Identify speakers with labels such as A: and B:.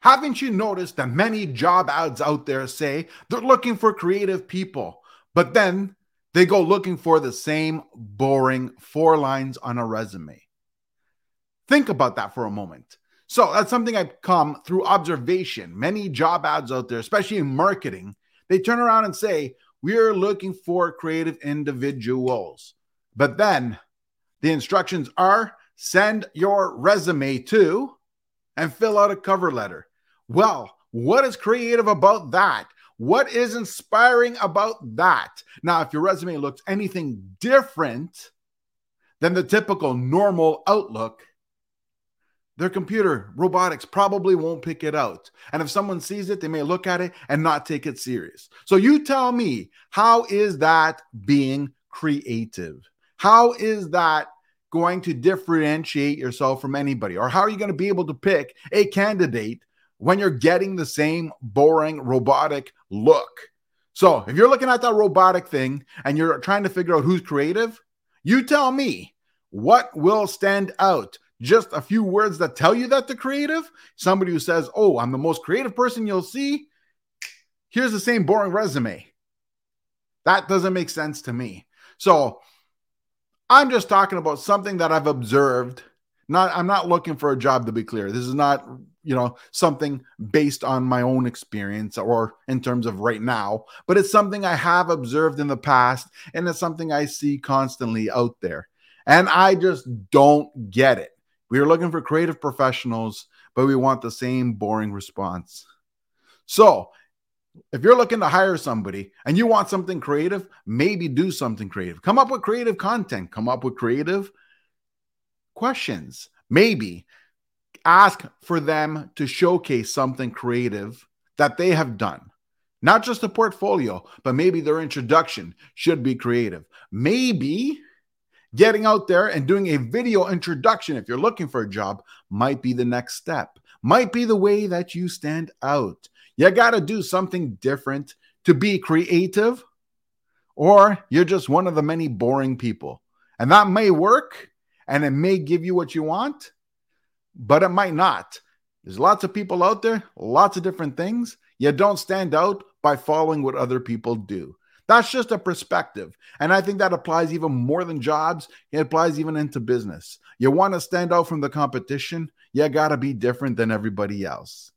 A: Haven't you noticed that many job ads out there say they're looking for creative people, but then they go looking for the same boring four lines on a resume? Think about that for a moment. So that's something I've come through observation. Many job ads out there, especially in marketing, they turn around and say, We're looking for creative individuals. But then the instructions are send your resume to and fill out a cover letter. Well, what is creative about that? What is inspiring about that? Now, if your resume looks anything different than the typical normal outlook, their computer robotics probably won't pick it out. And if someone sees it, they may look at it and not take it serious. So you tell me, how is that being creative? How is that going to differentiate yourself from anybody? Or how are you going to be able to pick a candidate when you're getting the same boring robotic look. So if you're looking at that robotic thing and you're trying to figure out who's creative, you tell me what will stand out. Just a few words that tell you that they're creative. Somebody who says, Oh, I'm the most creative person you'll see. Here's the same boring resume. That doesn't make sense to me. So I'm just talking about something that I've observed. Not, I'm not looking for a job to be clear. This is not you know something based on my own experience or in terms of right now but it's something i have observed in the past and it's something i see constantly out there. And i just don't get it. We are looking for creative professionals but we want the same boring response. So if you're looking to hire somebody and you want something creative maybe do something creative. Come up with creative content. Come up with creative questions. Maybe ask for them to showcase something creative that they have done. Not just a portfolio, but maybe their introduction should be creative. Maybe getting out there and doing a video introduction, if you're looking for a job, might be the next step, might be the way that you stand out. You got to do something different to be creative, or you're just one of the many boring people. And that may work and it may give you what you want, but it might not. There's lots of people out there, lots of different things. You don't stand out by following what other people do. That's just a perspective. And I think that applies even more than jobs. It applies even into business. You want to stand out from the competition, you got to be different than everybody else.